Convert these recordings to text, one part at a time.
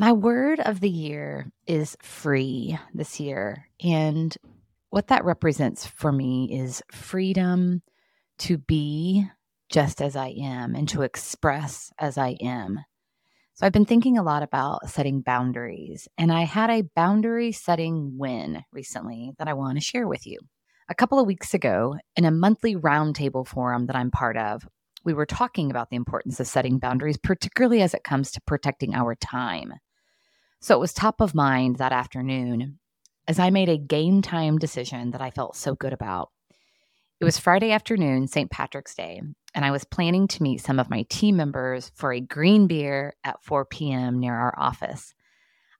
My word of the year is free this year. And what that represents for me is freedom to be just as I am and to express as I am. So I've been thinking a lot about setting boundaries, and I had a boundary setting win recently that I want to share with you. A couple of weeks ago, in a monthly roundtable forum that I'm part of, we were talking about the importance of setting boundaries, particularly as it comes to protecting our time. So it was top of mind that afternoon as I made a game time decision that I felt so good about. It was Friday afternoon, St. Patrick's Day, and I was planning to meet some of my team members for a green beer at 4 p.m. near our office.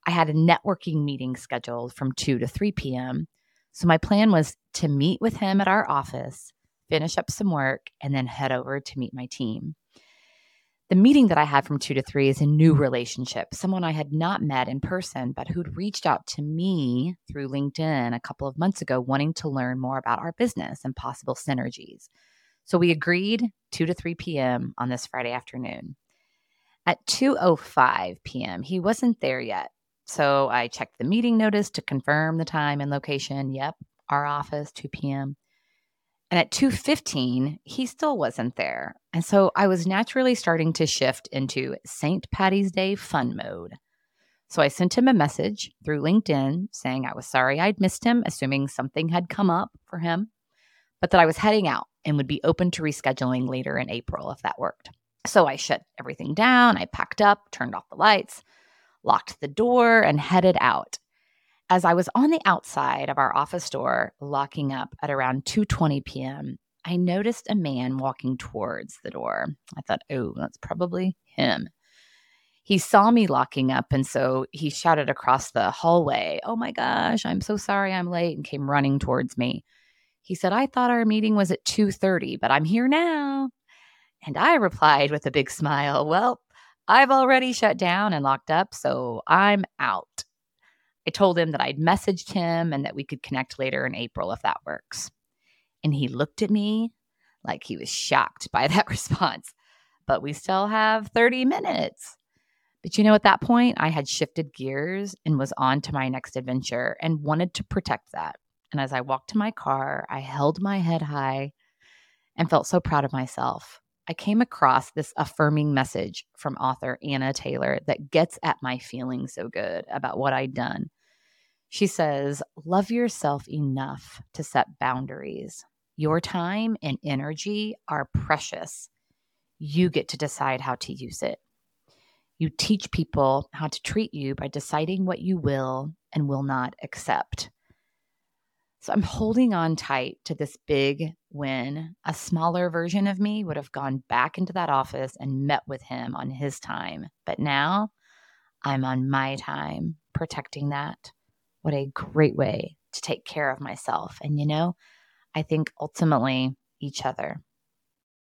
I had a networking meeting scheduled from 2 to 3 p.m. So my plan was to meet with him at our office, finish up some work, and then head over to meet my team. The meeting that I had from two to three is a new mm-hmm. relationship, someone I had not met in person, but who'd reached out to me through LinkedIn a couple of months ago, wanting to learn more about our business and possible synergies. So we agreed 2 to 3 p.m. on this Friday afternoon. At 2:05 p.m., he wasn't there yet. So I checked the meeting notice to confirm the time and location. Yep, our office 2 p.m. And at 2:15, he still wasn't there. And so I was naturally starting to shift into St. Patty's Day fun mode. So I sent him a message through LinkedIn saying I was sorry I'd missed him, assuming something had come up for him, but that I was heading out and would be open to rescheduling later in April if that worked. So I shut everything down, I packed up, turned off the lights, locked the door, and headed out as I was on the outside of our office door locking up at around 2:20 p.m., I noticed a man walking towards the door. I thought, "Oh, that's probably him." He saw me locking up and so he shouted across the hallway, "Oh my gosh, I'm so sorry I'm late," and came running towards me. He said, "I thought our meeting was at 2:30, but I'm here now." And I replied with a big smile, "Well, I've already shut down and locked up, so I'm out." I told him that I'd messaged him and that we could connect later in April if that works. And he looked at me like he was shocked by that response. But we still have 30 minutes. But you know, at that point, I had shifted gears and was on to my next adventure and wanted to protect that. And as I walked to my car, I held my head high and felt so proud of myself. I came across this affirming message from author Anna Taylor that gets at my feeling so good about what I'd done. She says, Love yourself enough to set boundaries. Your time and energy are precious. You get to decide how to use it. You teach people how to treat you by deciding what you will and will not accept. So I'm holding on tight to this big win. A smaller version of me would have gone back into that office and met with him on his time. But now I'm on my time, protecting that. What a great way to take care of myself. And, you know, I think ultimately each other.